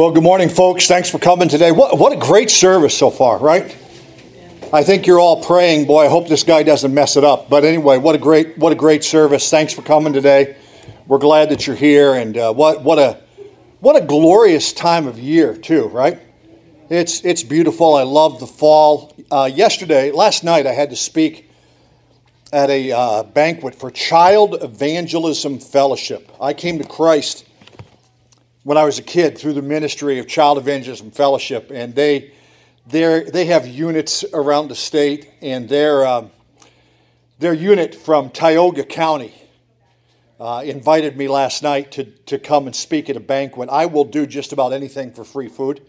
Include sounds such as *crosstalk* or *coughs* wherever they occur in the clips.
Well, good morning, folks. Thanks for coming today. What, what a great service so far, right? I think you're all praying, boy, I hope this guy doesn't mess it up. But anyway, what a great, what a great service. Thanks for coming today. We're glad that you're here, and uh, what, what a, what a glorious time of year too, right? It's, it's beautiful. I love the fall. Uh, yesterday, last night, I had to speak at a uh, banquet for Child Evangelism Fellowship. I came to Christ when I was a kid through the ministry of Child Evangelism Fellowship, and they they have units around the state, and their uh, their unit from Tioga County uh, invited me last night to to come and speak at a banquet. I will do just about anything for free food,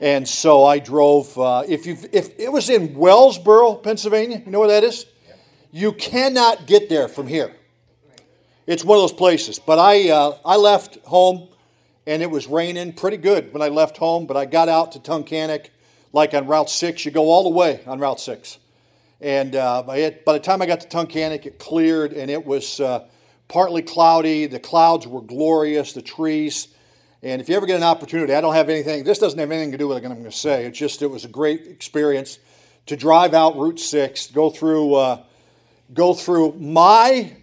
and so I drove. Uh, if you if it was in Wellsboro, Pennsylvania, you know where that is. You cannot get there from here. It's one of those places. But I uh, I left home and it was raining pretty good when I left home, but I got out to Tunkhannock, like on Route 6. You go all the way on Route 6. And uh, by, the time I got to Tunkhannock, it cleared and it was uh, partly cloudy. The clouds were glorious, the trees. And if you ever get an opportunity, I don't have anything, this doesn't have anything to do with what I'm going to say. It's just, it was a great experience to drive out Route 6, go through, uh, go through my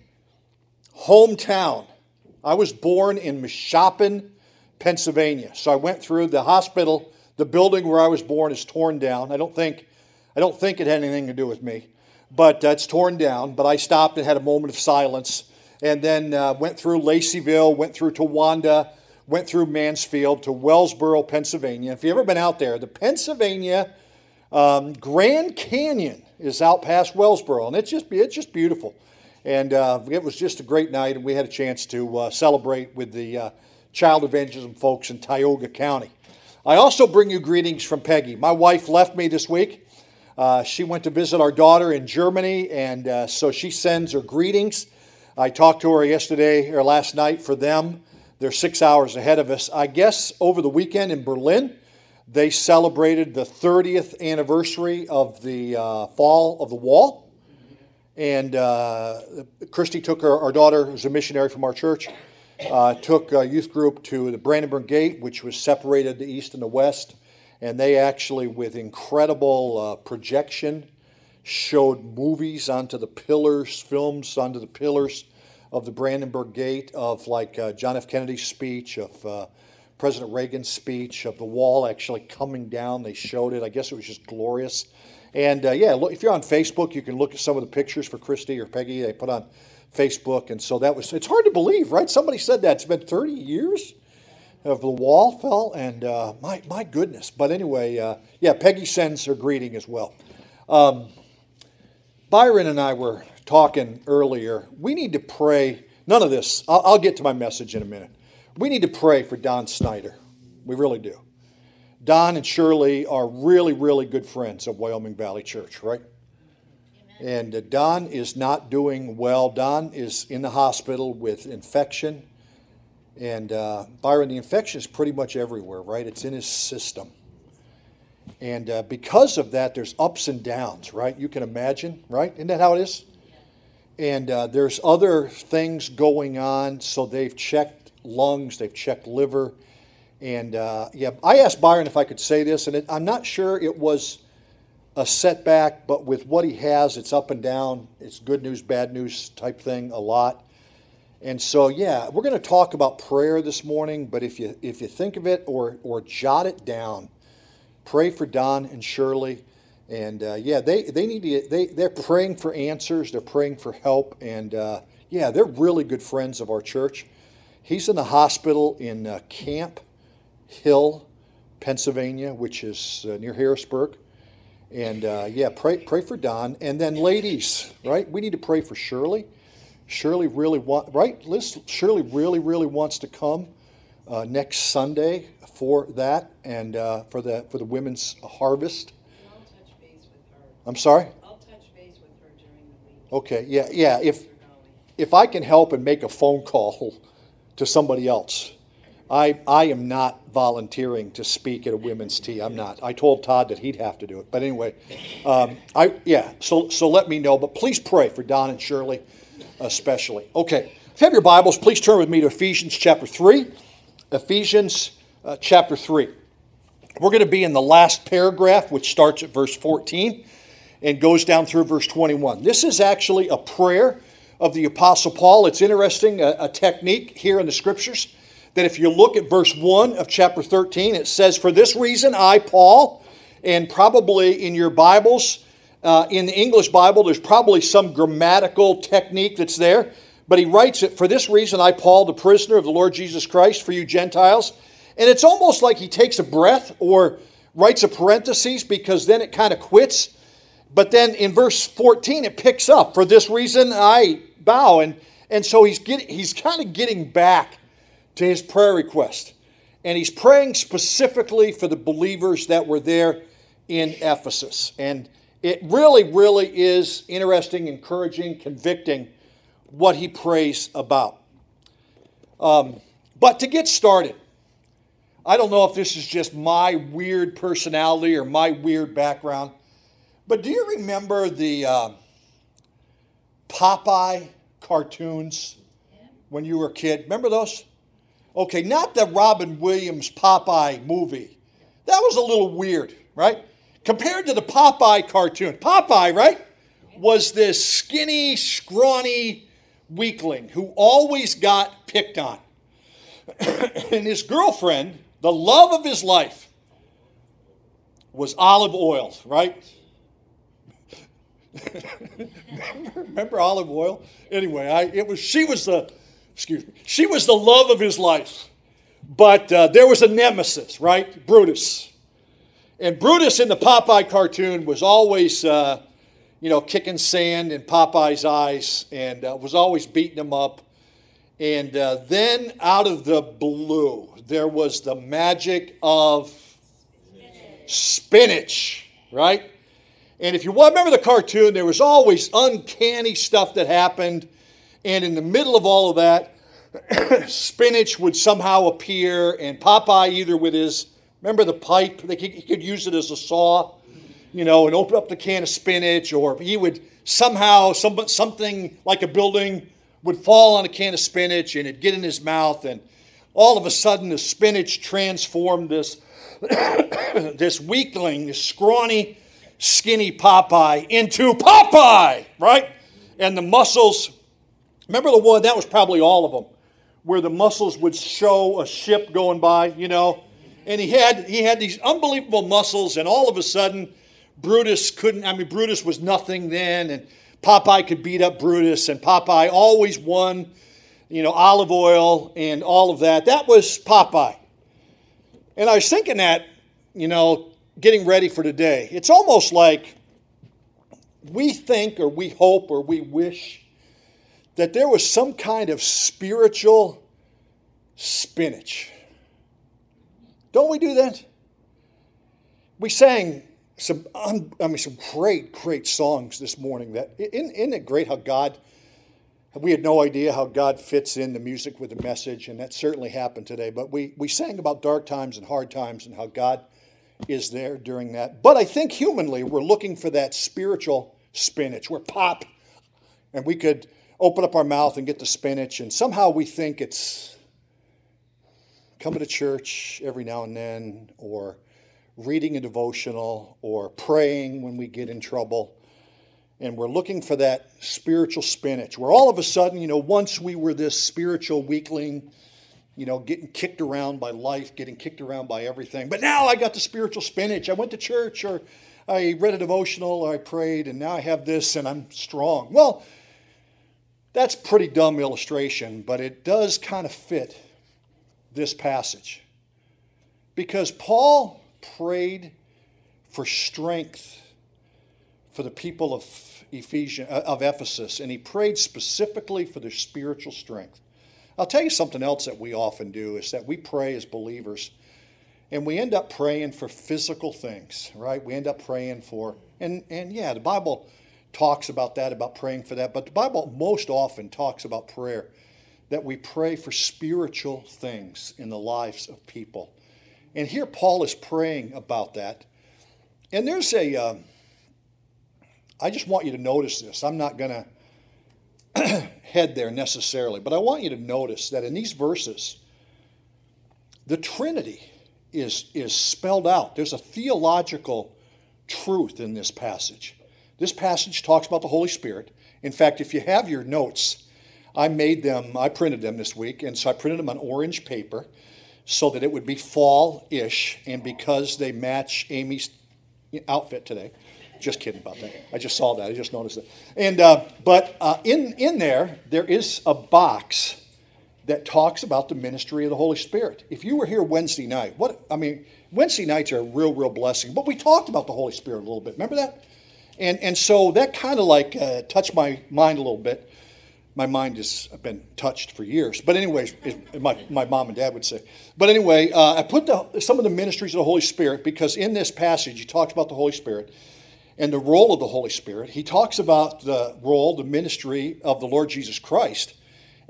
hometown. I was born in Meshoppen, Pennsylvania. So I went through the hospital. The building where I was born is torn down. I don't think, I don't think it had anything to do with me, but uh, it's torn down. But I stopped and had a moment of silence, and then uh, went through Laceyville, went through Towanda, went through Mansfield to Wellsboro, Pennsylvania. If you've ever been out there, the Pennsylvania um, Grand Canyon is out past Wellsboro, and it's just it's just beautiful. And uh, it was just a great night, and we had a chance to uh, celebrate with the uh, child evangelism folks in Tioga County. I also bring you greetings from Peggy. My wife left me this week. Uh, she went to visit our daughter in Germany, and uh, so she sends her greetings. I talked to her yesterday or last night for them. They're six hours ahead of us. I guess over the weekend in Berlin, they celebrated the 30th anniversary of the uh, fall of the wall. And uh, Christy took her, our daughter, who's a missionary from our church, uh, took a youth group to the Brandenburg Gate, which was separated the east and the west, and they actually, with incredible uh, projection, showed movies onto the pillars, films onto the pillars of the Brandenburg Gate, of like uh, John F. Kennedy's speech, of uh, President Reagan's speech, of the wall actually coming down. They showed it. I guess it was just glorious. And uh, yeah, look, if you're on Facebook, you can look at some of the pictures for Christy or Peggy. They put on Facebook. And so that was, it's hard to believe, right? Somebody said that. It's been 30 years of the wall fell, and uh, my, my goodness. But anyway, uh, yeah, Peggy sends her greeting as well. Um, Byron and I were talking earlier. We need to pray. None of this, I'll, I'll get to my message in a minute. We need to pray for Don Snyder. We really do. Don and Shirley are really, really good friends of Wyoming Valley Church, right? And Don is not doing well. Don is in the hospital with infection. And uh, Byron, the infection is pretty much everywhere, right? It's in his system. And uh, because of that, there's ups and downs, right? You can imagine, right? Isn't that how it is? And uh, there's other things going on. So they've checked lungs, they've checked liver. And uh, yeah, I asked Byron if I could say this, and it, I'm not sure it was a setback, but with what he has, it's up and down. It's good news, bad news type thing a lot. And so, yeah, we're going to talk about prayer this morning. But if you if you think of it or or jot it down, pray for Don and Shirley. And uh, yeah, they they need to they they're praying for answers. They're praying for help. And uh, yeah, they're really good friends of our church. He's in the hospital in uh, Camp Hill, Pennsylvania, which is uh, near Harrisburg. And uh, yeah, pray pray for Don, and then ladies, right? We need to pray for Shirley. Shirley really want right. Liz, Shirley really really wants to come uh, next Sunday for that and uh, for the for the women's harvest. I'm sorry. I'll touch base with her during the week. Okay. Yeah. Yeah. If if I can help and make a phone call *laughs* to somebody else I, I am not volunteering to speak at a women's tea. I'm not. I told Todd that he'd have to do it. But anyway, um, I yeah. So so let me know. But please pray for Don and Shirley, especially. Okay. If you have your Bibles, please turn with me to Ephesians chapter three. Ephesians uh, chapter 3. We're going to be in the last paragraph, which starts at verse 14 and goes down through verse 21. This is actually a prayer of the Apostle Paul. It's interesting, a, a technique here in the scriptures that if you look at verse 1 of chapter 13, it says, For this reason, I, Paul, and probably in your Bibles, uh, in the English Bible, there's probably some grammatical technique that's there, but he writes it, For this reason, I, Paul, the prisoner of the Lord Jesus Christ, for you Gentiles. And it's almost like he takes a breath or writes a parenthesis because then it kind of quits. But then in verse 14, it picks up, For this reason, I bow. And, and so he's, getting, he's kind of getting back to his prayer request. And he's praying specifically for the believers that were there in Ephesus. And it really, really is interesting, encouraging, convicting what he prays about. Um, but to get started, I don't know if this is just my weird personality or my weird background, but do you remember the uh, Popeye cartoons when you were a kid? Remember those? Okay, not the Robin Williams Popeye movie. That was a little weird, right? Compared to the Popeye cartoon. Popeye, right, was this skinny, scrawny weakling who always got picked on. *coughs* and his girlfriend, the love of his life, was Olive Oyl, right? remember, *laughs* remember, Olive Oyl? Anyway, I, it was she was the excuse me, she was the love of his life. But uh, there was a nemesis, right? Brutus. And Brutus in the Popeye cartoon was always, uh, you know, kicking sand in Popeye's eyes and uh, was always beating him up. And uh, then out of the blue, there was the magic of spinach, spinach right? And if you remember the cartoon, there was always uncanny stuff that happened. And in the middle of all of that, *coughs* spinach would somehow appear, and Popeye, either with his, remember the pipe? He could use it as a saw, you know, and open up the can of spinach, or he would somehow, some, something like a building would fall on a can of spinach and it'd get in his mouth, and all of a sudden the spinach transformed this, *coughs* this weakling, this scrawny, skinny Popeye into Popeye, right? And the muscles Remember the one, that was probably all of them, where the muscles would show a ship going by, you know? And he had, he had these unbelievable muscles, and all of a sudden, Brutus couldn't, I mean, Brutus was nothing then, and Popeye could beat up Brutus, and Popeye always won, you know, Olive Oyl and all of that. That was Popeye. And I was thinking that, you know, getting ready for today, it's almost like we think or we hope or we wish that there was some kind of spiritual spinach. Don't we do that? We sang some, I mean, some great, great songs this morning. That isn't, isn't it great how God? We had no idea how God fits in the music with the message, and that certainly happened today. But we, we sang about dark times and hard times and how God is there during that. But I think humanly, we're looking for that spiritual spinach. We're pop, and we could open up our mouth and get the spinach, and somehow we think it's coming to church every now and then, or reading a devotional, or praying when we get in trouble. And we're looking for that spiritual spinach, where all of a sudden, you know, once we were this spiritual weakling, you know, getting kicked around by life, getting kicked around by everything. But now I got the spiritual spinach. I went to church, or I read a devotional, or I prayed, and now I have this, and I'm strong. Well, that's pretty dumb illustration, but it does kind of fit this passage. Because Paul prayed for strength for the people of Ephesians, uh, of Ephesus, and he prayed specifically for their spiritual strength. I'll tell you something else that we often do is that we pray as believers and we end up praying for physical things, right? We end up praying for and and yeah, the Bible talks about that, about praying for that. But the Bible most often talks about prayer, that we pray for spiritual things in the lives of people. And here Paul is praying about that. And there's a. Uh, I just want you to notice this. I'm not going to *clears throat* head there necessarily, but I want you to notice that in these verses, the Trinity is, is spelled out. There's a theological truth in this passage. This passage talks about the Holy Spirit. In fact, if you have your notes, I made them, I printed them this week, and so I printed them on orange paper so that it would be fall ish, and because they match Amy's outfit today. Just kidding about that. I just saw that. I just noticed it. And uh, but uh, in in there, there is a box that talks about the ministry of the Holy Spirit. If you were here Wednesday night, what I mean, Wednesday nights are a real, real blessing. But we talked about the Holy Spirit a little bit. Remember that? And and so that kind of like uh, touched my mind a little bit. My mind has been touched for years. But anyways, my, my mom and dad would say. But anyway, uh, I put the, some of the ministries of the Holy Spirit because in this passage he talks about the Holy Spirit and the role of the Holy Spirit. He talks about the role, the ministry of the Lord Jesus Christ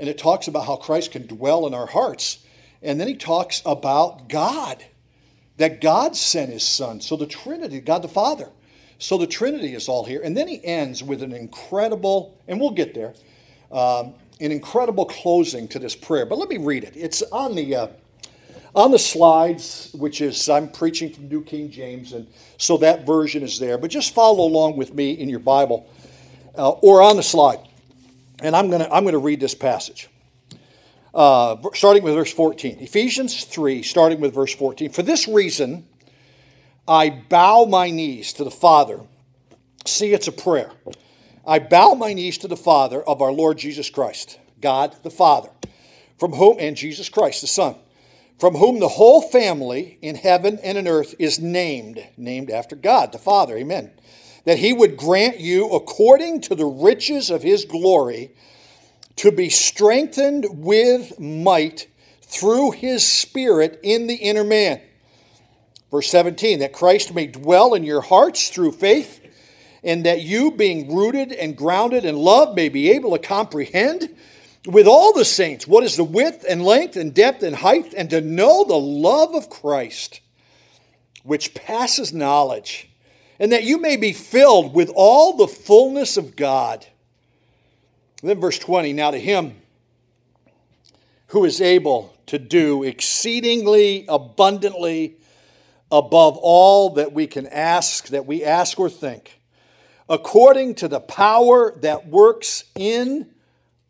and it talks about how Christ can dwell in our hearts. And then he talks about God, that God sent his Son. So the Trinity, God the Father. So the Trinity is all here. And then he ends with an incredible, and we'll get there, um, an incredible closing to this prayer. But let me read it. It's on the. Uh, on the slides, which is I'm preaching from New King James, and so that version is there. But just follow along with me in your Bible uh, or on the slide. And I'm going to I'm to read this passage. Uh, starting with verse 14. Ephesians 3, starting with verse 14. For this reason, I bow my knees to the Father. See, it's a prayer. I bow my knees to the Father of our Lord Jesus Christ, God the Father, from whom, and Jesus Christ the Son, from whom the whole family in heaven and in earth is named, named after God the Father. Amen that he would grant you, according to the riches of his glory, to be strengthened with might through his Spirit in the inner man. Verse 17, that Christ may dwell in your hearts through faith, and that you, being rooted and grounded in love, may be able to comprehend with all the saints what is the width and length and depth and height, and to know the love of Christ, which passes knowledge and that you may be filled with all the fullness of God. Then, verse 20 now to him who is able to do exceedingly abundantly above all that we can ask, that we ask or think, according to the power that works in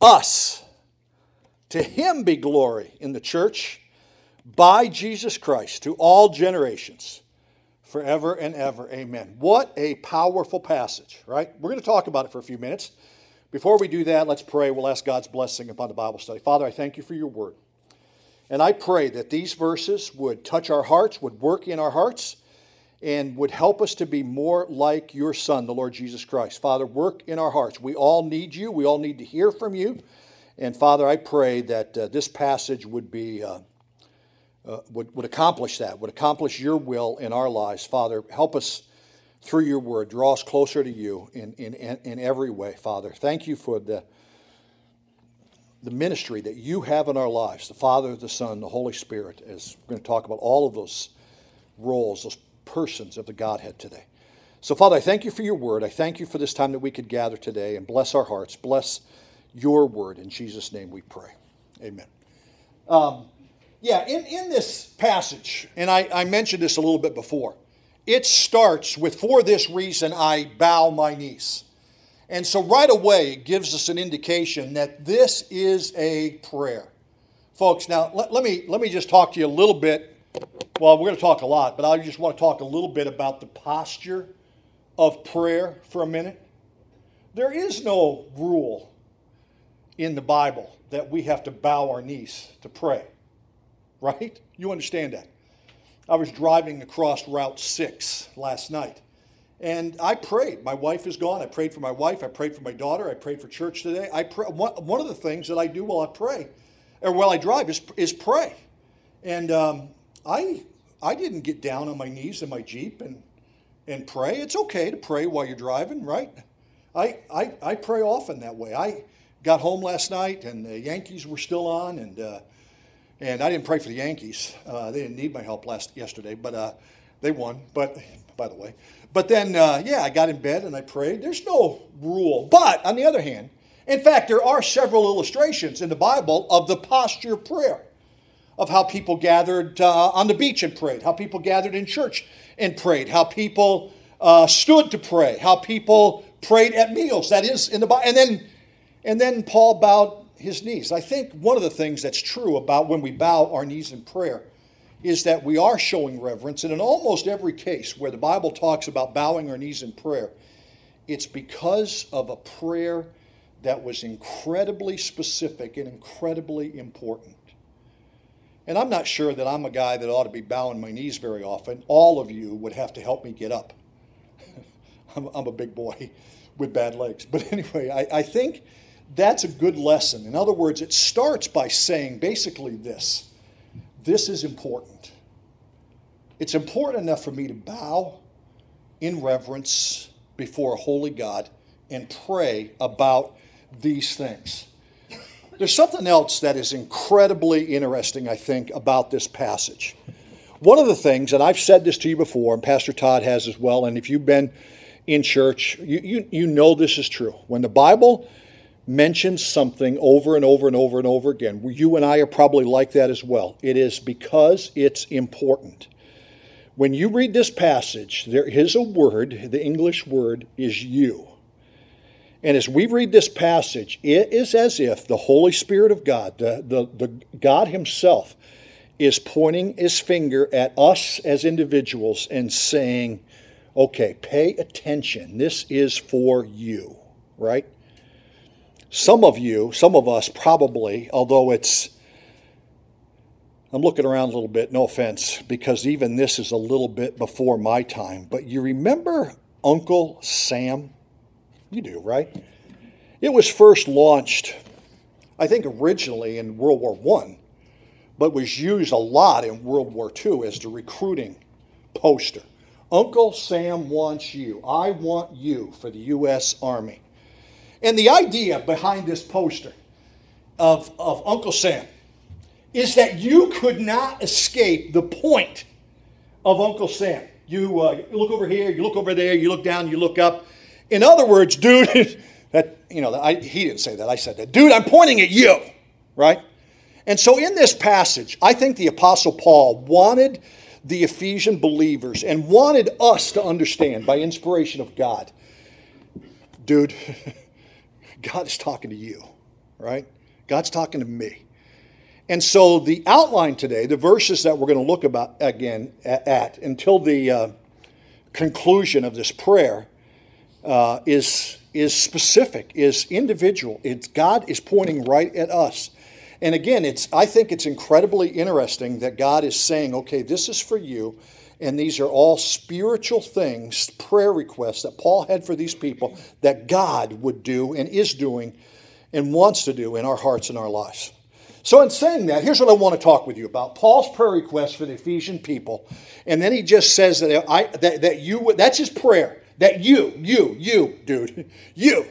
us. To him be glory in the church by Jesus Christ to all generations forever and ever. Amen. What a powerful passage, right? We're going to talk about it for a few minutes. Before we do that, let's pray. We'll ask God's blessing upon the Bible study. Father, I thank you for your word. And I pray that these verses would touch our hearts, would work in our hearts, and would help us to be more like your Son, the Lord Jesus Christ. Father, work in our hearts. We all need you, we all need to hear from you. And Father, I pray that uh, this passage would be. Uh, uh, would, would accomplish that, would accomplish your will in our lives. Father, help us through your word. Draw us closer to you in, in, in every way, Father. Thank you for the, the ministry that you have in our lives the Father, the Son, the Holy Spirit, as we're going to talk about all of those roles, those persons of the Godhead today. So, Father, I thank you for your word. I thank you for this time that we could gather today and bless our hearts. Bless your word. In Jesus' name we pray. Amen. Um, yeah, in, in this passage, and I, I mentioned this a little bit before, it starts with, For this reason I bow my knees. And so right away, it gives us an indication that this is a prayer. Folks, now let, let, me, let me just talk to you a little bit. Well, we're going to talk a lot, but I just want to talk a little bit about the posture of prayer for a minute. There is no rule in the Bible that we have to bow our knees to pray right? You understand that. I was driving across Route 6 last night. And I prayed. My wife is gone. I prayed for my wife. I prayed for my daughter. I prayed for church today. I pray, one, of the things that I do while I pray, or while I drive, is, is pray. And um, I, I didn't get down on my knees in my Jeep and, and pray. It's okay to pray while you're driving, right? I, I, I pray often that way. I got home last night and the Yankees were still on, and uh, and I didn't pray for the Yankees. Uh, they didn't need my help last yesterday, but uh, they won. But by the way, but then uh, yeah, I got in bed and I prayed. There's no rule, but on the other hand, in fact, there are several illustrations in the Bible of the posture of prayer. of how people gathered uh, on the beach and prayed, how people gathered in church and prayed, how people uh, stood to pray, how people prayed at meals. That is in the Bible. And then, and then Paul bowed his knees. I think one of the things that's true about when we bow our knees in prayer is that we are showing reverence. And in almost every case where the Bible talks about bowing our knees in prayer, it's because of a prayer that was incredibly specific and incredibly important. And I'm not sure that I'm a guy that ought to be bowing my knees very often. All of you would have to help me get up. *laughs* I'm, I'm, a big boy *laughs* with bad legs. But anyway, I, I think that's a good lesson. In other words, it starts by saying basically this this is important. It's important enough for me to bow in reverence before a holy God and pray about these things. There's something else that is incredibly interesting, I think, about this passage. One of the things, and I've said this to you before, and Pastor Todd has as well, and if you've been in church, you, you, you know this is true. When the Bible mentions something over and over and over and over again, you and I are probably like that as well. It is because it's important. When you read this passage, there is a word, the English word is you. And as we read this passage, it is as if the Holy Spirit of God, the, the, the God Himself, is pointing His finger at us as individuals and saying, okay, pay attention. This is for you, right? Some of you, some of us probably, although it's, I'm looking around a little bit, no offense, because even this is a little bit before my time, but you remember Uncle Sam? You do, right? It was first launched, I think, originally in World War I, but was used a lot in World War II as the recruiting poster. Uncle Sam wants you. I want you for the U.S. Army. And the idea behind this poster of, of Uncle Sam is that you could not escape the point of Uncle Sam. You, uh, you look over here, you look over there, you look down, you look up. In other words, *laughs* dude, that you know, I, he didn't say that. I said that, dude. I'm pointing at you, right? And so in this passage, I think the Apostle Paul wanted the Ephesian believers and wanted us to understand by inspiration of God, dude. *laughs* God is talking to you, right? God's talking to me. And so the outline today, the verses that we're going to look about again at, at until the uh, conclusion of this prayer uh, is is specific, is individual. It's God is pointing right at us. And again, it's I think it's incredibly interesting that God is saying, okay, this is for you. And these are all spiritual things, prayer requests that Paul had for these people that God would do and is doing and wants to do in our hearts and our lives. So, in saying that, here's what I want to talk with you about Paul's prayer request for the Ephesian people. And then he just says that, I, that, that you, that's his prayer, that you, you, you, dude, *laughs* you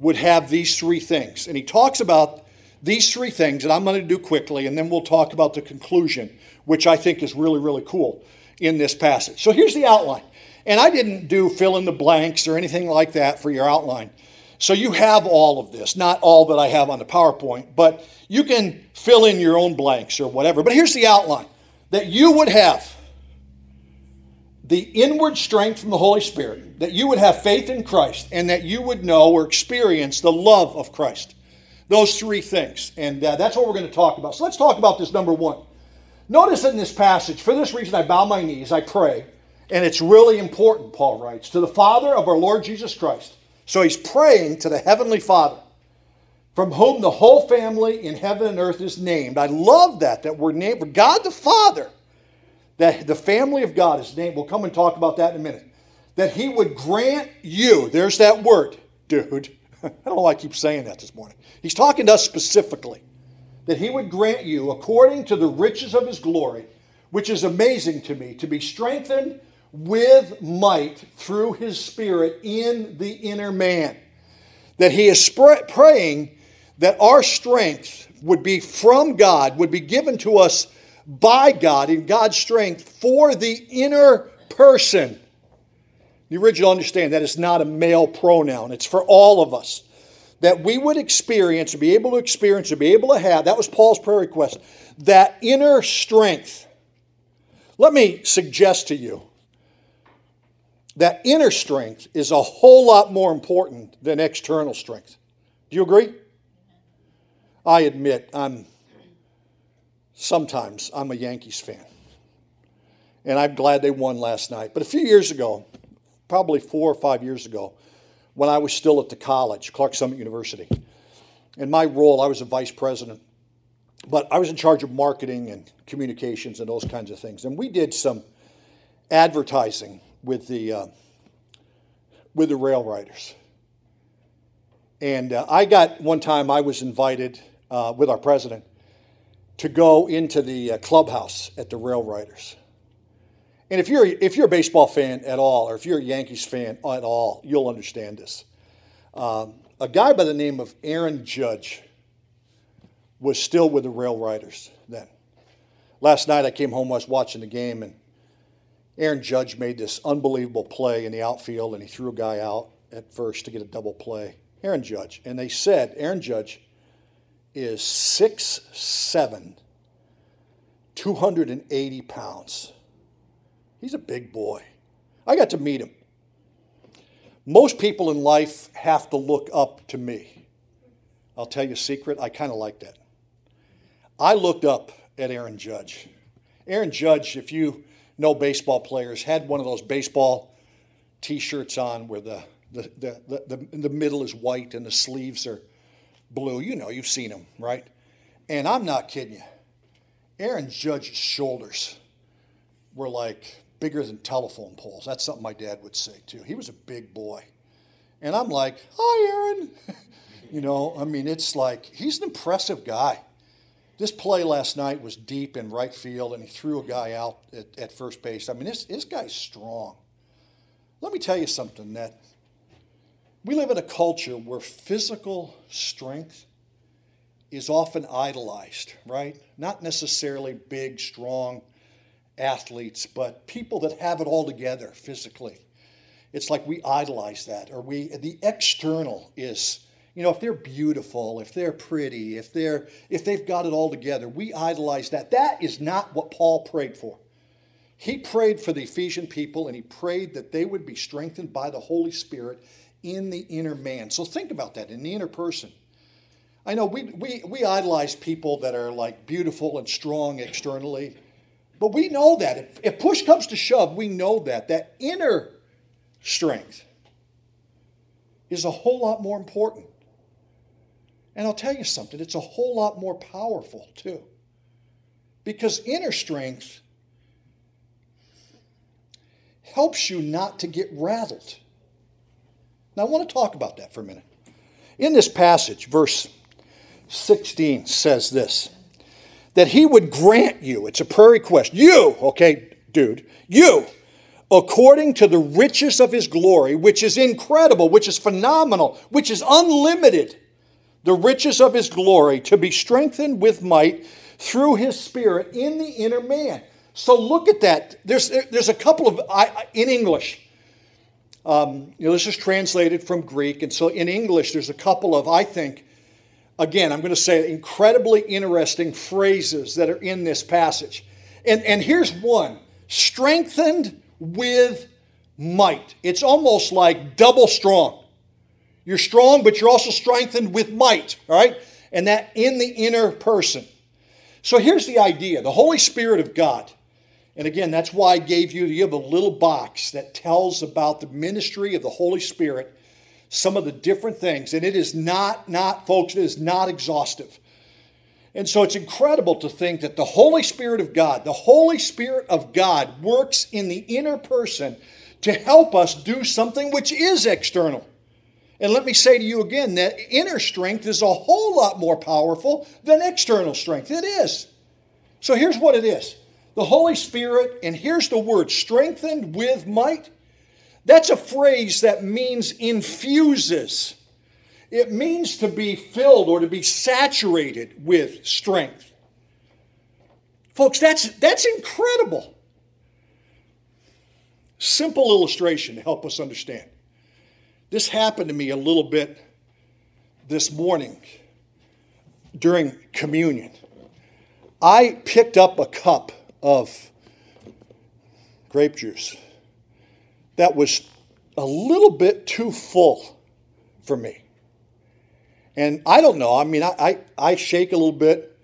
would have these three things. And he talks about these three things, and I'm going to do quickly, and then we'll talk about the conclusion, which I think is really, really cool in this passage. So here's the outline. And I didn't do fill in the blanks or anything like that for your outline. So you have all of this, not all that I have on the PowerPoint, but you can fill in your own blanks or whatever. But here's the outline that you would have the inward strength from the Holy Spirit, that you would have faith in Christ, and that you would know or experience the love of Christ. Those three things. And uh, that's what we're going to talk about. So let's talk about this number one. Notice in this passage, for this reason I bow my knees, I pray, and it's really important, Paul writes, to the Father of our Lord Jesus Christ. So he's praying to the Heavenly Father, from whom the whole family in heaven and earth is named. I love that, that we're named, for God the Father, that the family of God is named. We'll come and talk about that in a minute. That he would grant you, there's that word, dude. *laughs* I don't know why I keep saying that this morning. He's talking to us specifically that he would grant you, according to the riches of his glory, which is amazing to me, to be strengthened with might through his spirit in the inner man. That he is praying that our strength would be from God, would be given to us by God in God's strength for the inner person. The original understand that is not a male pronoun, it's for all of us. That we would experience, be able to experience, and be able to have, that was Paul's prayer request, that inner strength. Let me suggest to you that inner strength is a whole lot more important than external strength. Do you agree? I admit I'm sometimes I'm a Yankees fan. And I'm glad they won last night. But a few years ago, probably four or five years ago, when I was still at the college, Clarks Summit University, in my role, I was a vice president. But I was in charge of marketing and communications and those kinds of things. And we did some advertising with the, uh, with the rail riders. And uh, I got one time, I was invited uh, with our president to go into the uh, clubhouse at the Rail Riders. And if you're, if you're a baseball fan at all, or if you're a Yankees fan at all, you'll understand this. Um, a guy by the name of Aaron Judge was still with the Rail Riders then. Last night I came home, I was watching the game, and Aaron Judge made this unbelievable play in the outfield, and he threw a guy out at first to get a double play. Aaron Judge. And they said Aaron Judge is 6'7, 280 pounds. He's a big boy. I got to meet him. Most people in life have to look up to me. I'll tell you a secret, I kind of like that. I looked up at Aaron Judge. Aaron Judge, if you know baseball players, had one of those baseball t shirts on where the, the, the, the, the, middle is white and the sleeves are blue. You know, you've seen him, right? And I'm not kidding you. Aaron Judge's shoulders were like bigger than telephone poles. That's something my dad would say too. He was a big boy. And I'm like, hi, Aaron. *laughs* you know, I mean, it's like, he's an impressive guy. This play last night was deep in right field, and he threw a guy out at, at first base. I mean, this, this guy's strong. Let me tell you something that we live in a culture where physical strength is often idolized, right? Not necessarily big, strong athletes, but people that have it all together physically. It's like we idolize that, or we the external is, you know, if they're beautiful, if they're pretty, if they're if they've got it all together, we idolize that. That is not what Paul prayed for. He prayed for the Ephesian people and he prayed that they would be strengthened by the Holy Spirit in the inner man. So think about that in the inner person. I know we, we, we idolize people that are like beautiful and strong externally, but we know that. If, if push comes to shove, we know that. That inner strength is a whole lot more important. And I'll tell you something, it's a whole lot more powerful too. Because inner strength helps you not to get rattled. Now, I want to talk about that for a minute. In this passage, verse 16 says this that he would grant you, it's a prayer request, you, okay, dude, you, according to the riches of his glory, which is incredible, which is phenomenal, which is unlimited, the riches of his glory, to be strengthened with might through his spirit in the inner man. So look at that. There's, there's a couple of, I, in English, um, you know, this is translated from Greek, and so in English, there's a couple of, I think, again, I'm going to say incredibly interesting phrases that are in this passage. And, and here's one strengthened with might. It's almost like double strong. You're strong, but you're also strengthened with might, all right? And that in the inner person. So here's the idea the Holy Spirit of God and again, that's why I gave you, you have a little box that tells about the ministry of the Holy Spirit, some of the different things. And it is not, not, folks, it is not exhaustive. And so it's incredible to think that the Holy Spirit of God, the Holy Spirit of God works in the inner person to help us do something which is external. And let me say to you again that inner strength is a whole lot more powerful than external strength. It is. So here's what it is the Holy Spirit, and here's the word strengthened with might. That's a phrase that means infuses. It means to be filled or to be saturated with strength. Folks, that's, that's incredible. Simple illustration to help us understand. This happened to me a little bit this morning during communion, I picked up a cup of grape juice that was a little bit too full for me. And I don't know, I mean, I, I, I shake a little bit,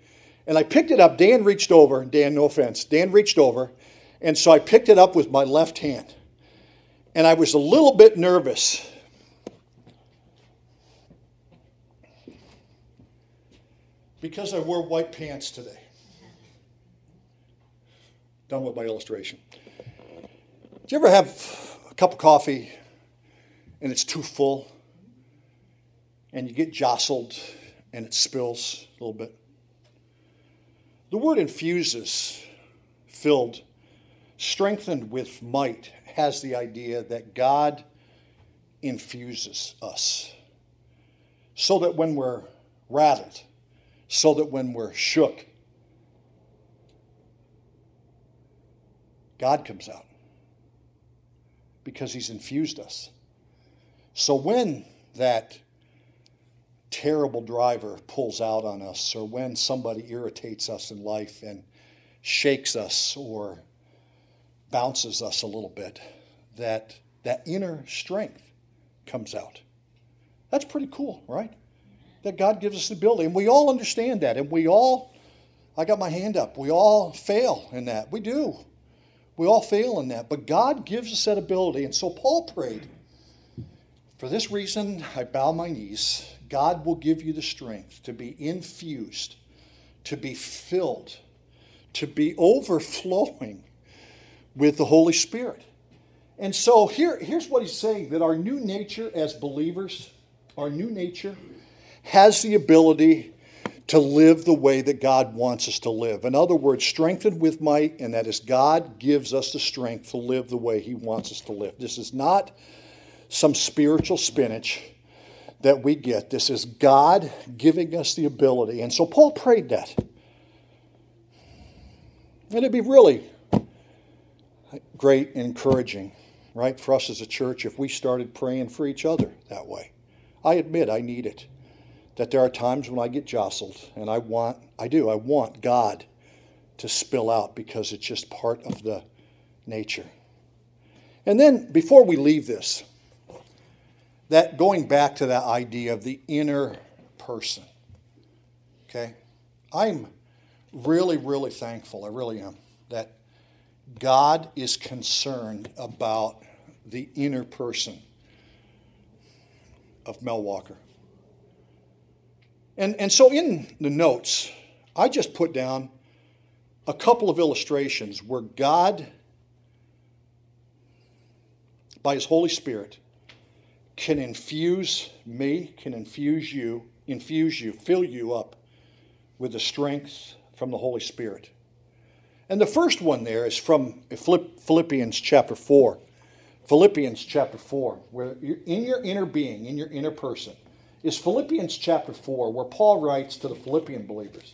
and I picked it up. Dan reached over, Dan, no offense, Dan reached over, and so I picked it up with my left hand. And I was a little bit nervous. Because I wore white pants today. Done with my illustration. Do you ever have cup of coffee and it's too full and you get jostled and it spills a little bit? The word infuses, filled, strengthened with might, has the idea that God infuses us so that when we're rattled, so that when we're shook, God comes out because He's infused us. So when that terrible driver pulls out on us, or when somebody irritates us in life and shakes us or bounces us a little bit, that that inner strength comes out. That's pretty cool, right? That God gives us the ability. And we all understand that. And we all, I got my hand up, we all fail in that. We do. We all fail in that. But God gives us that ability. And so Paul prayed for this reason, I bow my knees. God will give you the strength to be infused, to be filled, to be overflowing with the Holy Spirit. And so here, here's what he's saying that our new nature as believers, our new nature, has the ability to live the way that God wants us to live. In other words, strengthened with might, and that is God gives us the strength to live the way He wants us to live. This is not some spiritual spinach that we get. This is God giving us the ability. And so Paul prayed that. And it'd be really great and encouraging, right, for us as a church if we started praying for each other that way. I admit I need it. That there are times when I get jostled and I want, I do, I want God to spill out because it's just part of the nature. And then before we leave this, that going back to that idea of the inner person. Okay? I'm really, really thankful, I really am, that God is concerned about the inner person of Mel Walker. And, and so in the notes, I just put down a couple of illustrations where God, by His Holy Spirit, can infuse me, can infuse you, infuse you, fill you up with the strength from the Holy Spirit. And the first one there is from Philippians chapter 4. Philippians chapter 4, where in your inner being, in your inner person, is Philippians chapter 4, where Paul writes to the Philippian believers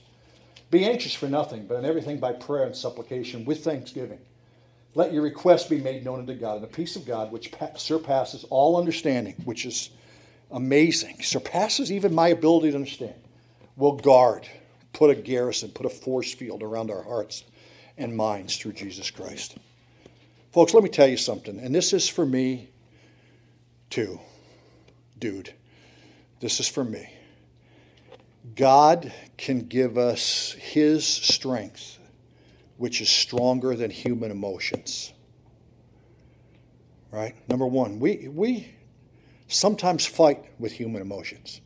Be anxious for nothing, but in everything by prayer and supplication with thanksgiving let your requests be made known unto God, and the peace of God, which surpasses all understanding, which is amazing, surpasses even my ability to understand, will guard, put a garrison, put a force field around our hearts and minds through Jesus Christ. Folks, let me tell you something, and this is for me too, dude. This is for me. God can give us His strength which is stronger than human emotions. Right? Number one, we, we sometimes fight with human emotions.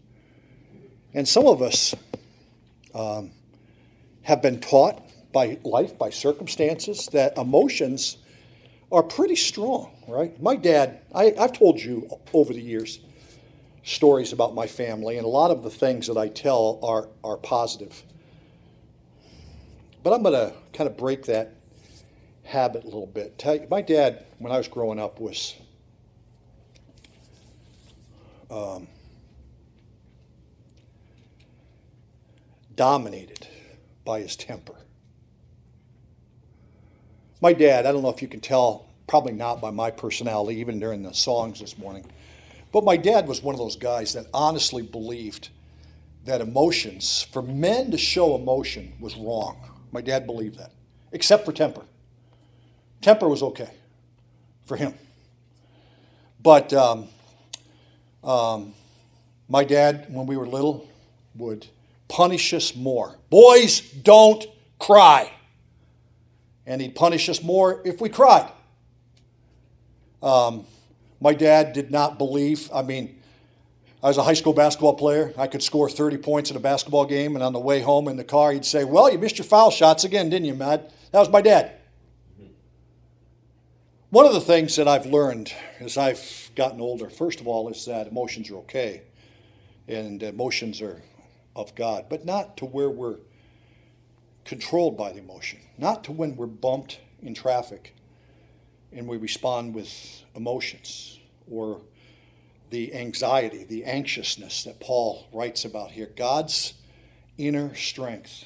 And some of us um, have been taught by life, by circumstances, that emotions are pretty strong, right? My dad, I, I've told you over the years stories about my family, and a lot of the things that I tell are, are positive. But I'm going to kind of break that habit a little bit. Tell you, my dad, when I was growing up, was um, dominated by his temper. My dad, I don't know if you can tell, probably not by my personality, even during the songs this morning, But my dad was one of those guys that honestly believed that emotions, for men to show emotion, was wrong. My dad believed that, except for temper. Temper was okay for him. But um, um, my dad, when we were little, would punish us more. Boys, don't cry. And he'd punish us more if we cried. Um, my dad did not believe, I mean, I was a high school basketball player. I could score 30 points in a basketball game, and on the way home in the car, he'd say, Well, you missed your foul shots again, didn't you, Matt? That was my dad. One of the things that I've learned as I've gotten older, first of all, is that emotions are okay and emotions are of God, but not to where we're controlled by the emotion, not to when we're bumped in traffic and we respond with emotions or the anxiety, the anxiousness that Paul writes about here. God's inner strength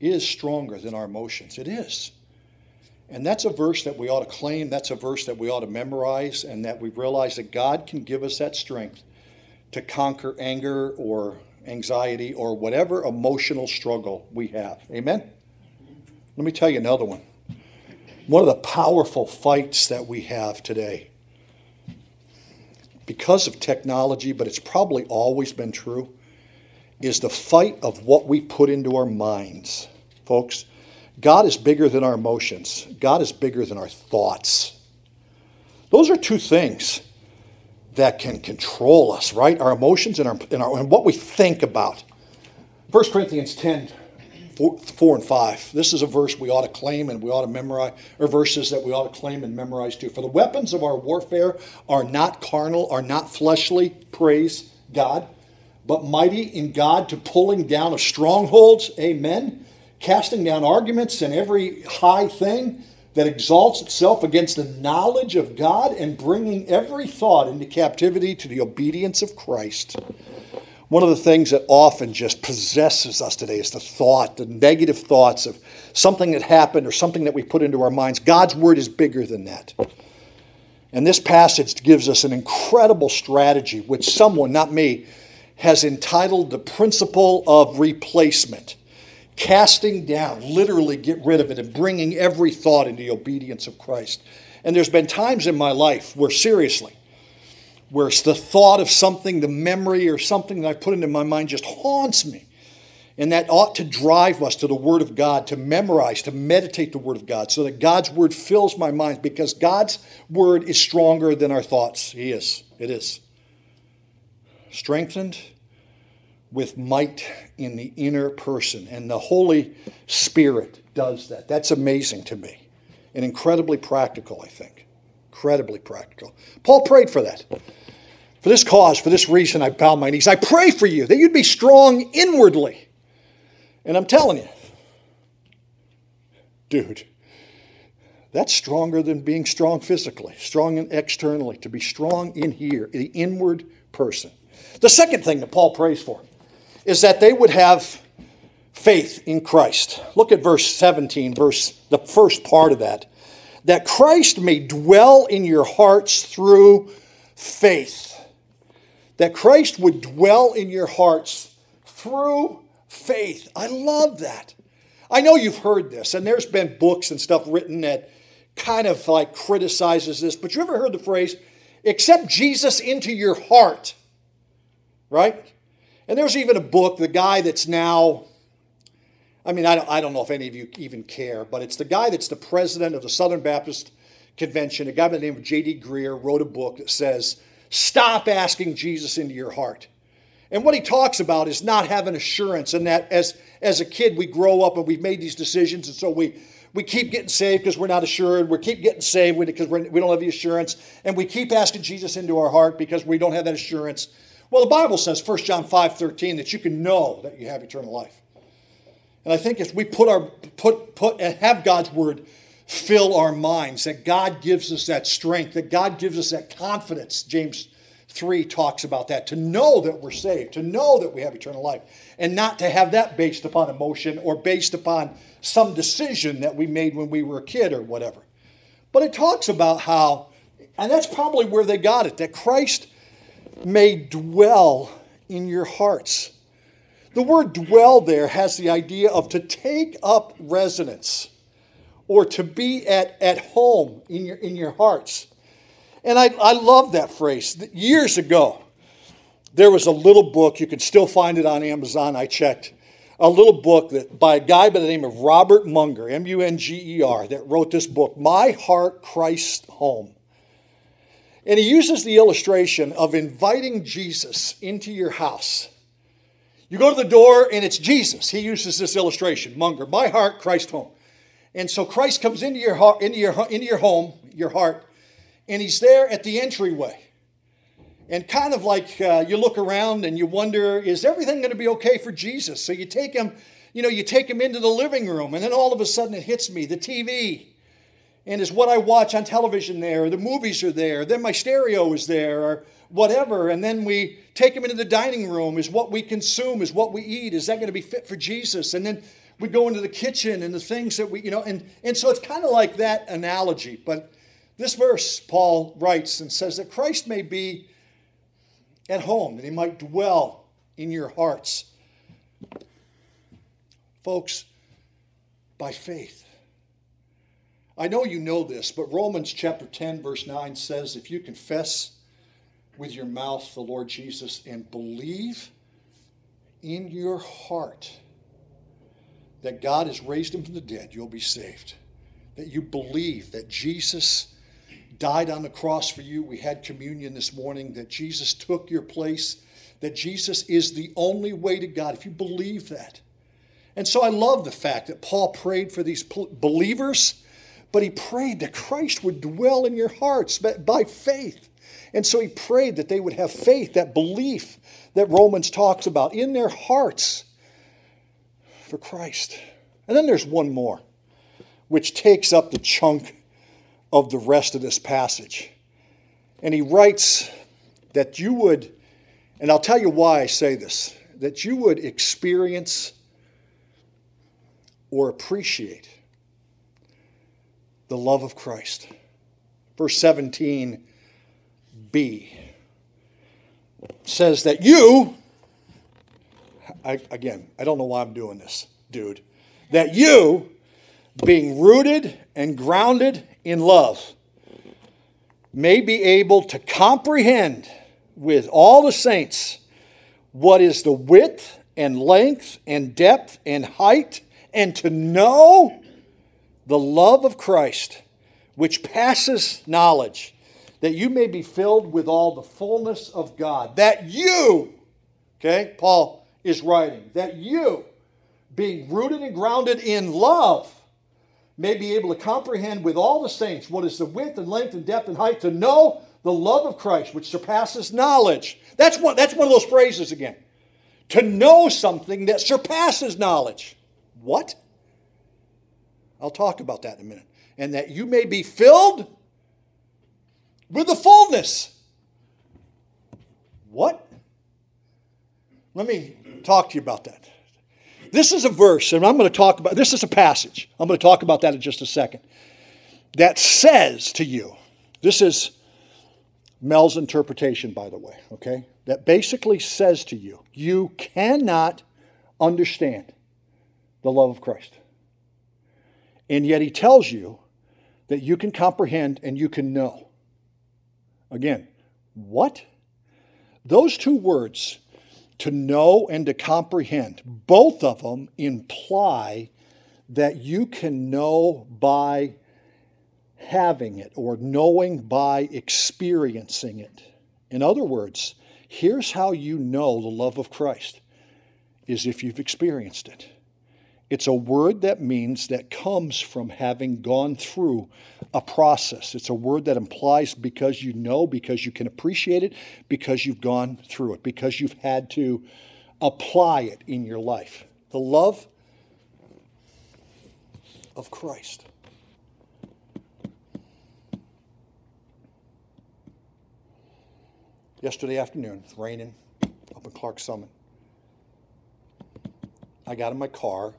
is stronger than our emotions. It is. And that's a verse that we ought to claim. That's a verse that we ought to memorize, and that we realize that God can give us that strength to conquer anger or anxiety or whatever emotional struggle we have. Amen? Let me tell you another one. One of the powerful fights that we have today, because of technology, but it's probably always been true, is the fight of what we put into our minds. Folks, God is bigger than our emotions, God is bigger than our thoughts. Those are two things that can control us, right? Our emotions and, our, and, our, and what we think about. 1 Corinthians 10, 4, 4, and 5. This is a verse we ought to claim and we ought to memorize, or verses that we ought to claim and memorize too. For the weapons of our warfare are not carnal, are not fleshly, praise God, but mighty in God to pulling down of strongholds, amen, casting down arguments and every high thing that exalts itself against the knowledge of God and bringing every thought into captivity to the obedience of Christ. One of the things that often just possesses us today is the thought, the negative thoughts of something that happened or something that we put into our minds. God's word is bigger than that. And this passage gives us an incredible strategy, which someone, not me, has entitled the principle of replacement casting down, literally get rid of it, and bringing every thought into the obedience of Christ. And there's been times in my life where, seriously, where it's the thought of something, the memory or something that I put into my mind just haunts me. And that ought to drive us to the Word of God, to memorize, to meditate the Word of God, so that God's Word fills my mind, because God's Word is stronger than our thoughts. He is. It is. Strengthened with might in the inner person. And the Holy Spirit does that. That's amazing to me and incredibly practical, I think. Incredibly practical. Paul prayed for that. For this cause, for this reason, I bow my knees. I pray for you that you'd be strong inwardly. And I'm telling you, dude, that's stronger than being strong physically, strong externally, to be strong in here, the inward person. The second thing that Paul prays for is that they would have faith in Christ. Look at verse 17, verse the first part of that. That Christ may dwell in your hearts through faith. That Christ would dwell in your hearts through faith. I love that. I know you've heard this, and there's been books and stuff written that kind of like criticizes this, but you ever heard the phrase, accept Jesus into your heart? Right? And there's even a book, the guy that's now, I mean, I don't, I don't know if any of you even care, but it's the guy that's the president of the Southern Baptist Convention, a guy by the name of J.D. Greear wrote a book that says, Stop asking Jesus into your heart. And what he talks about is not having assurance, and that as, as a kid, we grow up and we've made these decisions, and so we, we keep getting saved because we're not assured. We keep getting saved because we're, we don't have the assurance. And we keep asking Jesus into our heart because we don't have that assurance. Well, the Bible says, 1 John 5 13, that you can know that you have eternal life. And I think if we put our put put and have God's word fill our minds, that God gives us that strength, that God gives us that confidence. James 3 talks about that, to know that we're saved, to know that we have eternal life, and not to have that based upon emotion or based upon some decision that we made when we were a kid or whatever. But it talks about how, and that's probably where they got it, that Christ may dwell in your hearts. The word dwell there has the idea of to take up residence or to be at, at home in your, in your hearts. And I, I love that phrase. Years ago, there was a little book, you can still find it on Amazon, I checked, a little book that by a guy by the name of Robert Munger, M U N G E R, that wrote this book, My Heart, Christ Home. And he uses the illustration of inviting Jesus into your house. You go to the door and it's Jesus. He uses this illustration, Munger, my heart, Christ home. And so Christ comes into your heart, into your, into your home, your heart, and he's there at the entryway. And kind of like uh, you look around and you wonder, is everything going to be okay for Jesus? So you take him, you know, you take him into the living room, and then all of a sudden it hits me the TV. And is what I watch on television there, the movies are there, then my stereo is there, or whatever. And then we take them into the dining room. Is what we consume, is what we eat, is that going to be fit for Jesus? And then we go into the kitchen and the things that we, you know, and, and so it's kind of like that analogy. But this verse, Paul writes and says that Christ may be at home, that he might dwell in your hearts. Folks, by faith. I know you know this, but Romans chapter 10, verse 9 says if you confess with your mouth the Lord Jesus and believe in your heart that God has raised him from the dead, you'll be saved. That you believe that Jesus died on the cross for you. We had communion this morning, that Jesus took your place, that Jesus is the only way to God. If you believe that. And so I love the fact that Paul prayed for these believers, but he prayed that Christ would dwell in your hearts by faith. And so he prayed that they would have faith, that belief that Romans talks about in their hearts for Christ. And then there's one more, which takes up the chunk of the rest of this passage. And he writes that you would, and I'll tell you why I say this, that you would experience or appreciate the love of Christ. Verse 17b says that you, I, again, I don't know why I'm doing this, dude, that you, being rooted and grounded in love may be able to comprehend with all the saints what is the width and length and depth and height, and to know the love of Christ, which passes knowledge, that you may be filled with all the fullness of God. That you, okay, Paul is writing, that you, being rooted and grounded in love, may be able to comprehend with all the saints what is the width and length and depth and height to know the love of Christ, which surpasses knowledge. That's one, that's one of those phrases again. To know something that surpasses knowledge. What? I'll talk about that in a minute. And that you may be filled with the fullness. What? Let me talk to you about that. This is a verse, and I'm going to talk about this is a passage. I'm going to talk about that in just a second. That says to you, this is Mel's interpretation, by the way, okay? That basically says to you, you cannot understand the love of Christ. And yet he tells you that you can comprehend and you can know. Again, what? Those two words to know and to comprehend. Both of them imply that you can know by having it or knowing by experiencing it. In other words, here's how you know the love of Christ is if you've experienced it. It's a word that means that comes from having gone through a process. It's a word that implies because you know, because you can appreciate it, because you've gone through it, because you've had to apply it in your life. The love of Christ. Yesterday afternoon, it's raining up in Clarks Summit. I got in my car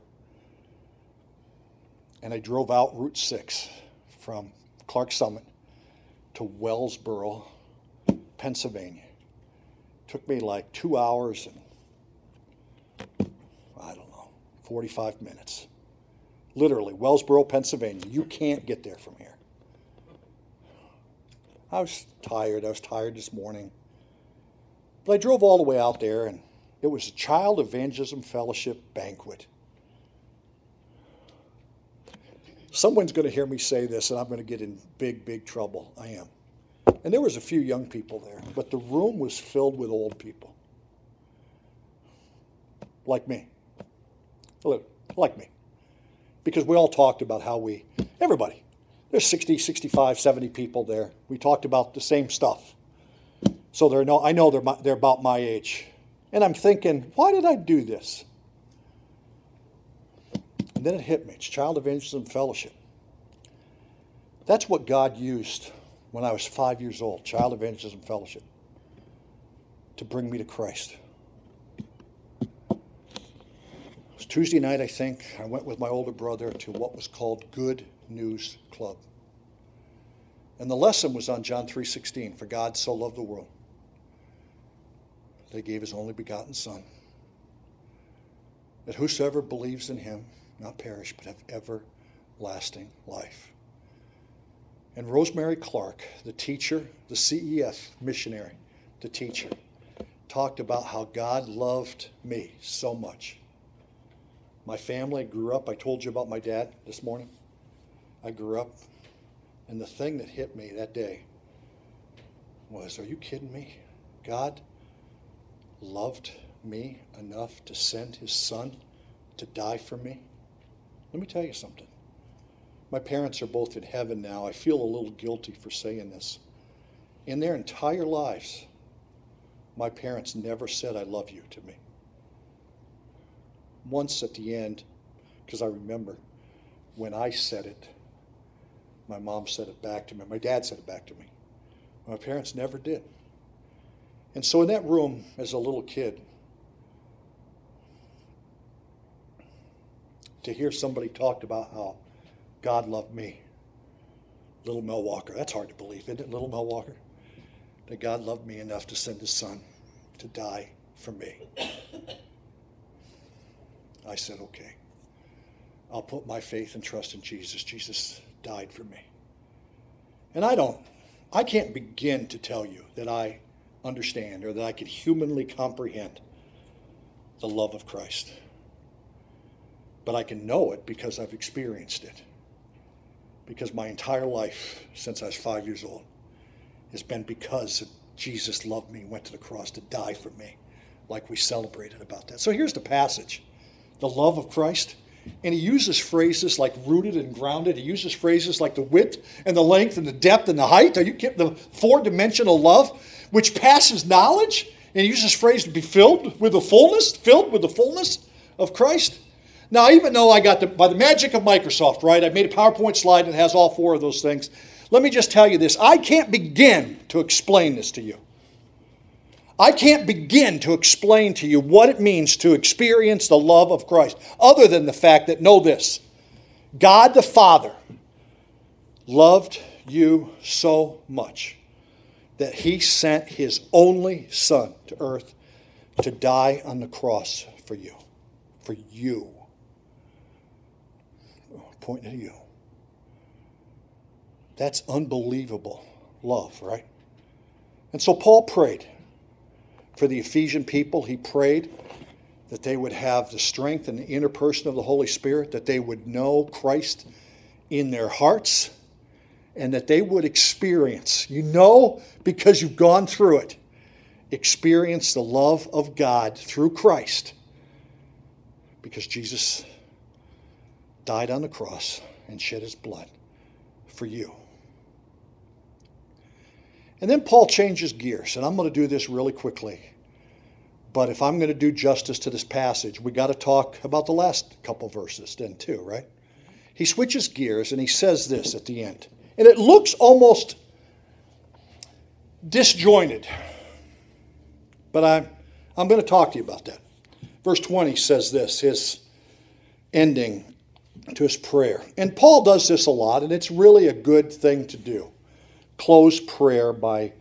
and I drove out Route 6 from Clarks Summit to Wellsboro, Pennsylvania. Took me like two hours and, I don't know, 45 minutes. Literally, Wellsboro, Pennsylvania. You can't get there from here. I was tired. I was tired this morning. But I drove all the way out there, and it was a Child Evangelism Fellowship banquet. Someone's going to hear me say this, and I'm going to get in big, big trouble. I am. And there was a few young people there, but the room was filled with old people. Like me. Like me. Because we all talked about how we, everybody, there's 60, 65, 70 people there. We talked about the same stuff. So they're no, I know they're, my, they're about my age. And I'm thinking, why did I do this? And then it hit me. It's Child Evangelism Fellowship. That's what God used when I was five years old, Child Evangelism Fellowship, to bring me to Christ. It was Tuesday night, I think. I went with my older brother to what was called Good News Club. And the lesson was on John 3:16, for God so loved the world that he gave his only begotten son that whosoever believes in him not perish but have everlasting life. And Rosemary Clark, the teacher, the CEF missionary, the teacher, talked about how God loved me so much. My family grew up, I told you about my dad this morning. I grew up, and the thing that hit me that day was Are you kidding me? God loved me enough to send his son to die for me? Let me tell you something. My parents are both in heaven now. I feel a little guilty for saying this. In their entire lives, my parents never said, I love you to me. Once at the end, because I remember when I said it, my mom said it back to me. My dad said it back to me. My parents never did. And so in that room, as a little kid, to hear somebody talk about how God loved me, little Mel Walker, that's hard to believe, isn't it, little Mel Walker? That God loved me enough to send his son to die for me. *coughs* I said, okay. I'll put my faith and trust in Jesus. Jesus died for me. And I don't, I can't begin to tell you that I understand or that I could humanly comprehend the love of Christ. But I can know it because I've experienced it. Because my entire life since I was five years old has been because Jesus loved me, went to the cross to die for me, like we celebrated about that. So here's the passage the love of Christ. And he uses phrases like rooted and grounded. He uses phrases like the width and the length and the depth and the height. Are you get the four dimensional love, which passes knowledge? And he uses phrase to be filled with the fullness, filled with the fullness of Christ. Now, even though I got the, by the magic of Microsoft, right, I made a PowerPoint slide that has all four of those things. Let me just tell you this I can't begin to explain this to you. I can't begin to explain to you what it means to experience the love of Christ, other than the fact that, know this God the Father loved you so much that he sent his only Son to earth to die on the cross for you. For you. Pointing to you. That's unbelievable love, right? And so Paul prayed for the Ephesian people. He prayed that they would have the strength and the inner person of the Holy Spirit, that they would know Christ in their hearts, and that they would experience, you know, because you've gone through it, experience the love of God through Christ, because Jesus died on the cross and shed his blood for you. And then Paul changes gears, and I'm going to do this really quickly. But if I'm going to do justice to this passage, we got to talk about the last couple verses then too, right? He switches gears and he says this at the end. And it looks almost disjointed. But I'm, I'm going to talk to you about that. Verse 20 says this, his ending to his prayer. And Paul does this a lot, and it's really a good thing to do close prayer by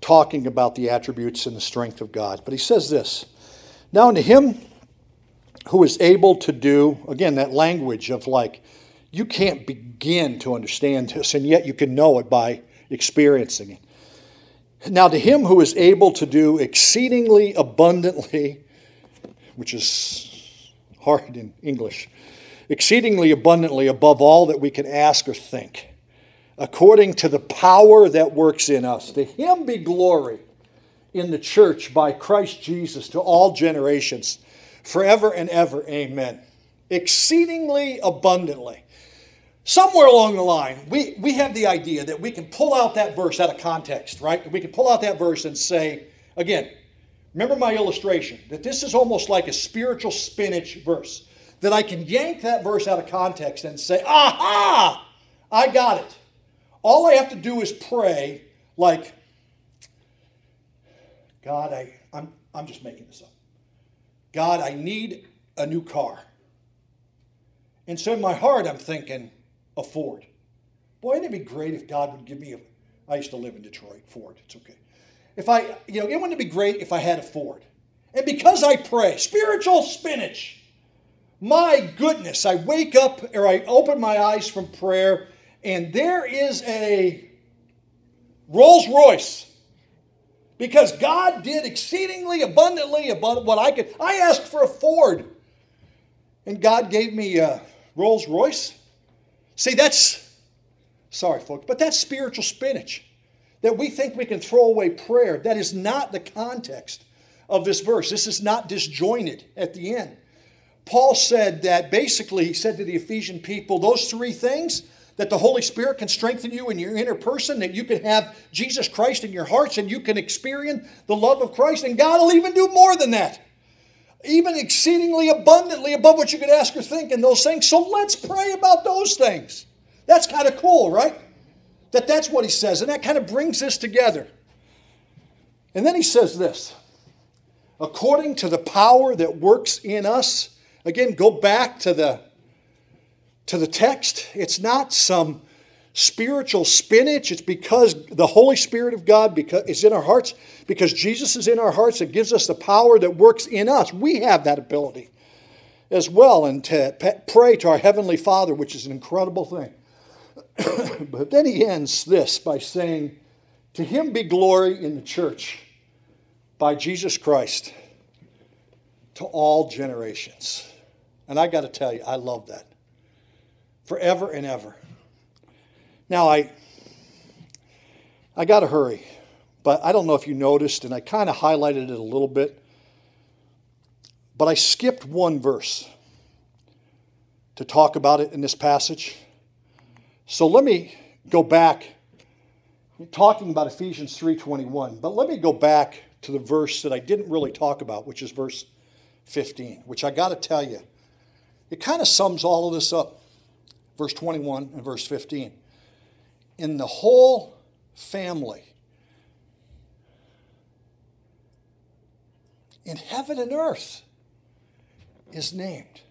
talking about the attributes and the strength of God. But he says this Now, unto him who is able to do, again, that language of like, you can't begin to understand this, and yet you can know it by experiencing it. Now, to him who is able to do exceedingly abundantly, which is hard in English, exceedingly abundantly above all that we can ask or think according to the power that works in us. To him be glory in the church by Christ Jesus to all generations, forever and ever. Amen. Exceedingly abundantly. Somewhere along the line, we, we have the idea that we can pull out that verse out of context, right? We can pull out that verse and say, again, remember my illustration, that this is almost like a spiritual spinach verse. That I can yank that verse out of context and say, aha, I got it. All I have to do is pray, like, God, I, I'm, I'm just making this up. God, I need a new car. And so in my heart, I'm thinking, a Ford. Boy, wouldn't it be great if God would give me a. I used to live in Detroit, Ford, it's okay. If I, you know, it wouldn't it be great if I had a Ford? And because I pray, spiritual spinach, my goodness, I wake up or I open my eyes from prayer and there is a Rolls Royce because God did exceedingly abundantly above what I could. I asked for a Ford, and God gave me a Rolls Royce. See, that's sorry, folks, but that's spiritual spinach. That we think we can throw away prayer. That is not the context of this verse. This is not disjointed at the end. Paul said that basically, he said to the Ephesian people, those three things that the Holy Spirit can strengthen you in your inner person, that you can have Jesus Christ in your hearts and you can experience the love of Christ. And God will even do more than that, even exceedingly abundantly above what you could ask or think in those things. So let's pray about those things. That's kind of cool, right? That that's what he says. And that kind of brings this together. And then he says this according to the power that works in us. Again, go back to the to the text. It's not some spiritual spinach. It's because the Holy Spirit of God is in our hearts, because Jesus is in our hearts. It gives us the power that works in us. We have that ability as well, and to pray to our Heavenly Father, which is an incredible thing. *coughs* but then he ends this by saying, To him be glory in the church by Jesus Christ to all generations. And I got to tell you, I love that forever and ever. Now, I, I got to hurry, but I don't know if you noticed, and I kind of highlighted it a little bit, but I skipped one verse to talk about it in this passage. So let me go back talking about Ephesians 3:21, but let me go back to the verse that I didn't really talk about, which is verse 15, which I got to tell you, it kind of sums all of this up verse 21 and verse 15. In the whole family, in heaven and earth, is named.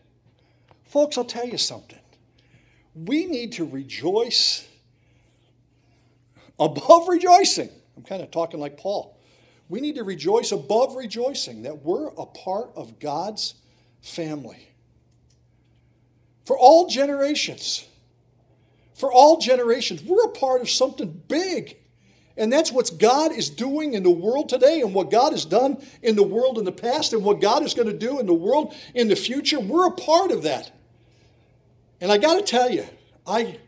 Folks, I'll tell you something. We need to rejoice above rejoicing. I'm kind of talking like Paul. We need to rejoice above rejoicing that we're a part of God's family for all generations. For all generations. We're a part of something big. And that's what God is doing in the world today, and what God has done in the world in the past, and what God is going to do in the world in the future. We're a part of that. And I got to tell you, I,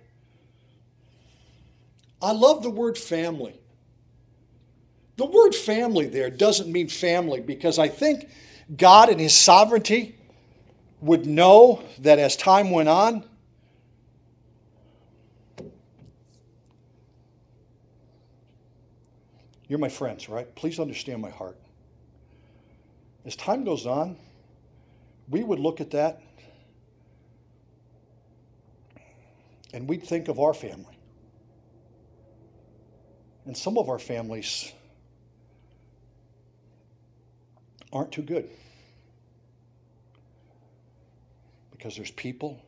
I love the word family. The word family there doesn't mean family because I think God in His sovereignty would know that as time went on, you're my friends, right? Please understand my heart. As time goes on, we would look at that and we'd think of our family. And some of our families aren't too good. Because there's people,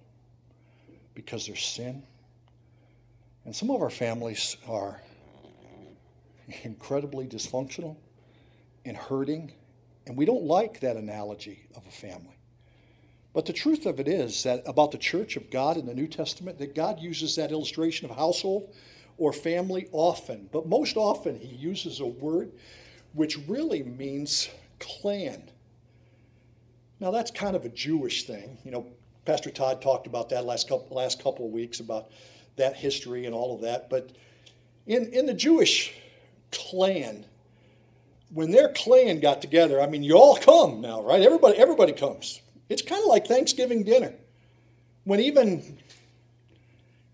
because there's sin. And some of our families are incredibly dysfunctional and hurting, and we don't like that analogy of a family. But the truth of it is that about the church of God in the New Testament, that God uses that illustration of household or family often, but most often he uses a word which really means clan. Now that's kind of a Jewish thing. You know, Pastor Todd talked about that last couple last couple of weeks about that history and all of that. But in, in the Jewish clan, when their clan got together, I mean, you all come now, right? Everybody, everybody comes. It's kind of like Thanksgiving dinner. When even,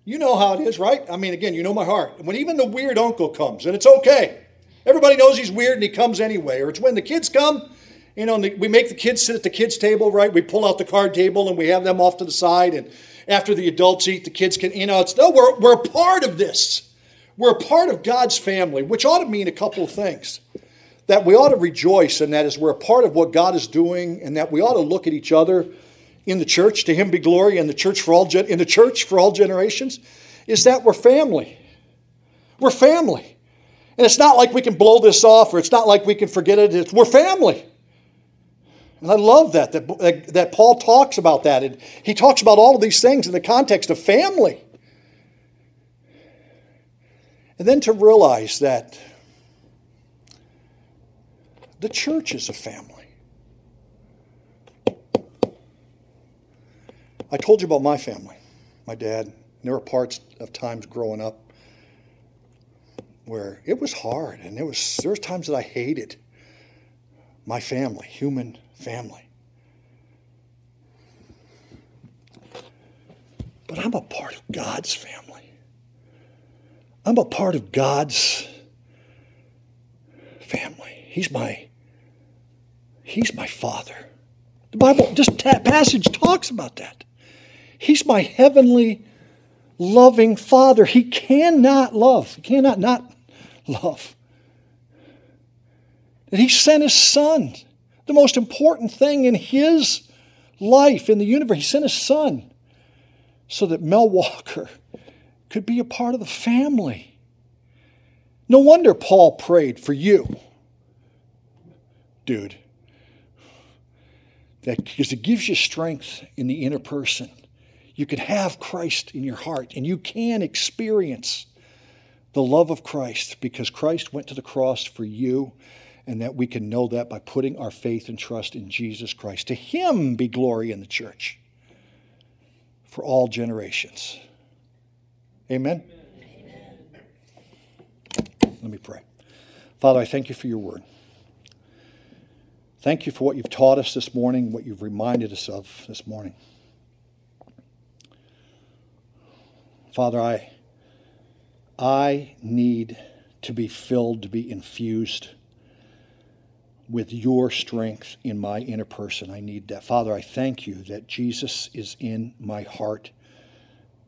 you know how it is, right? I mean, again, you know my heart. When even the weird uncle comes, and it's okay. Everybody knows he's weird and he comes anyway. Or it's when the kids come, you know, we make the kids sit at the kids' table, right? We pull out the card table and we have them off to the side. And after the adults eat, the kids can, you know, it's, no, we're, we're a part of this. We're a part of God's family, which ought to mean a couple of things that we ought to rejoice in that is we're a part of what God is doing, and that we ought to look at each other in the church. To Him be glory, in the church for all in the church for all generations. Is that we're family. We're family, and it's not like we can blow this off, or it's not like we can forget it. It's, we're family. And I love that, that, that Paul talks about that. And he talks about all of these things in the context of family. And then to realize that the church is a family. I told you about my family, my dad. There were parts of times growing up where it was hard, and there was there was times that I hated my family, human family. But I'm a part of God's family. I'm a part of God's family. He's my He's my father. The Bible, just passage talks about that. He's my heavenly, loving father. He cannot love, he cannot not love. And he sent his son, the most important thing in his life in the universe. He sent his son so that Mel Walker could be a part of the family. No wonder Paul prayed for you, dude that because it gives you strength in the inner person. You can have Christ in your heart and you can experience the love of Christ because Christ went to the cross for you and that we can know that by putting our faith and trust in Jesus Christ. To him be glory in the church for all generations. Amen. Amen. Let me pray. Father, I thank you for your word. Thank you for what you've taught us this morning, what you've reminded us of this morning. Father, I, I need to be filled, to be infused with your strength in my inner person. I need that. Father, I thank you that Jesus is in my heart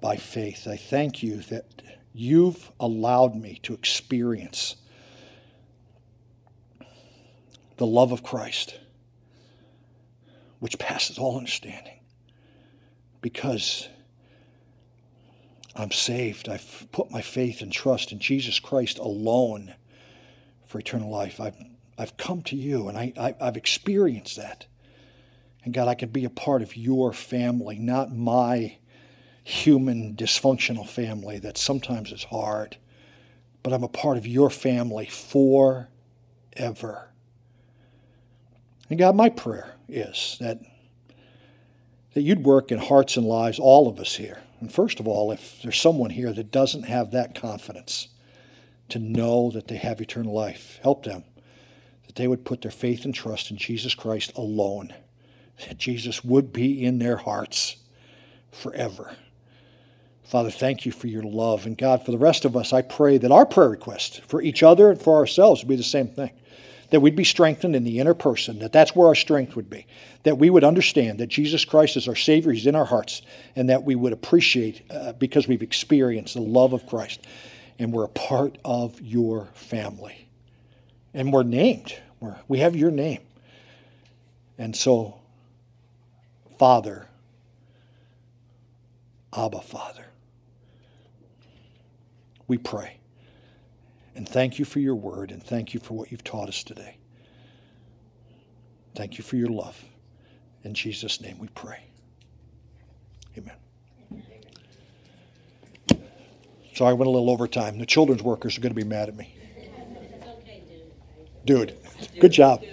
by faith. I thank you that you've allowed me to experience the love of Christ, which passes all understanding. Because I'm saved. I've put my faith and trust in Jesus Christ alone for eternal life. I've, I've come to you and I, I, I've experienced that. And God, I can be a part of your family, not my human dysfunctional family that sometimes is hard, but I'm a part of your family forever. And God, my prayer is that, that you'd work in hearts and lives, all of us here. And first of all, if there's someone here that doesn't have that confidence to know that they have eternal life, help them that they would put their faith and trust in Jesus Christ alone, that Jesus would be in their hearts forever. Father, thank you for your love. And God, for the rest of us, I pray that our prayer request for each other and for ourselves would be the same thing that we'd be strengthened in the inner person, that that's where our strength would be, that we would understand that Jesus Christ is our Savior, He's in our hearts, and that we would appreciate uh, because we've experienced the love of Christ and we're a part of your family. And we're named, we're, we have your name. And so, Father, Abba, Father, we pray. And thank you for your word, and thank you for what you've taught us today. Thank you for your love. In Jesus' name we pray. Amen. Sorry, I went a little over time. The children's workers are going to be mad at me. Dude, good job.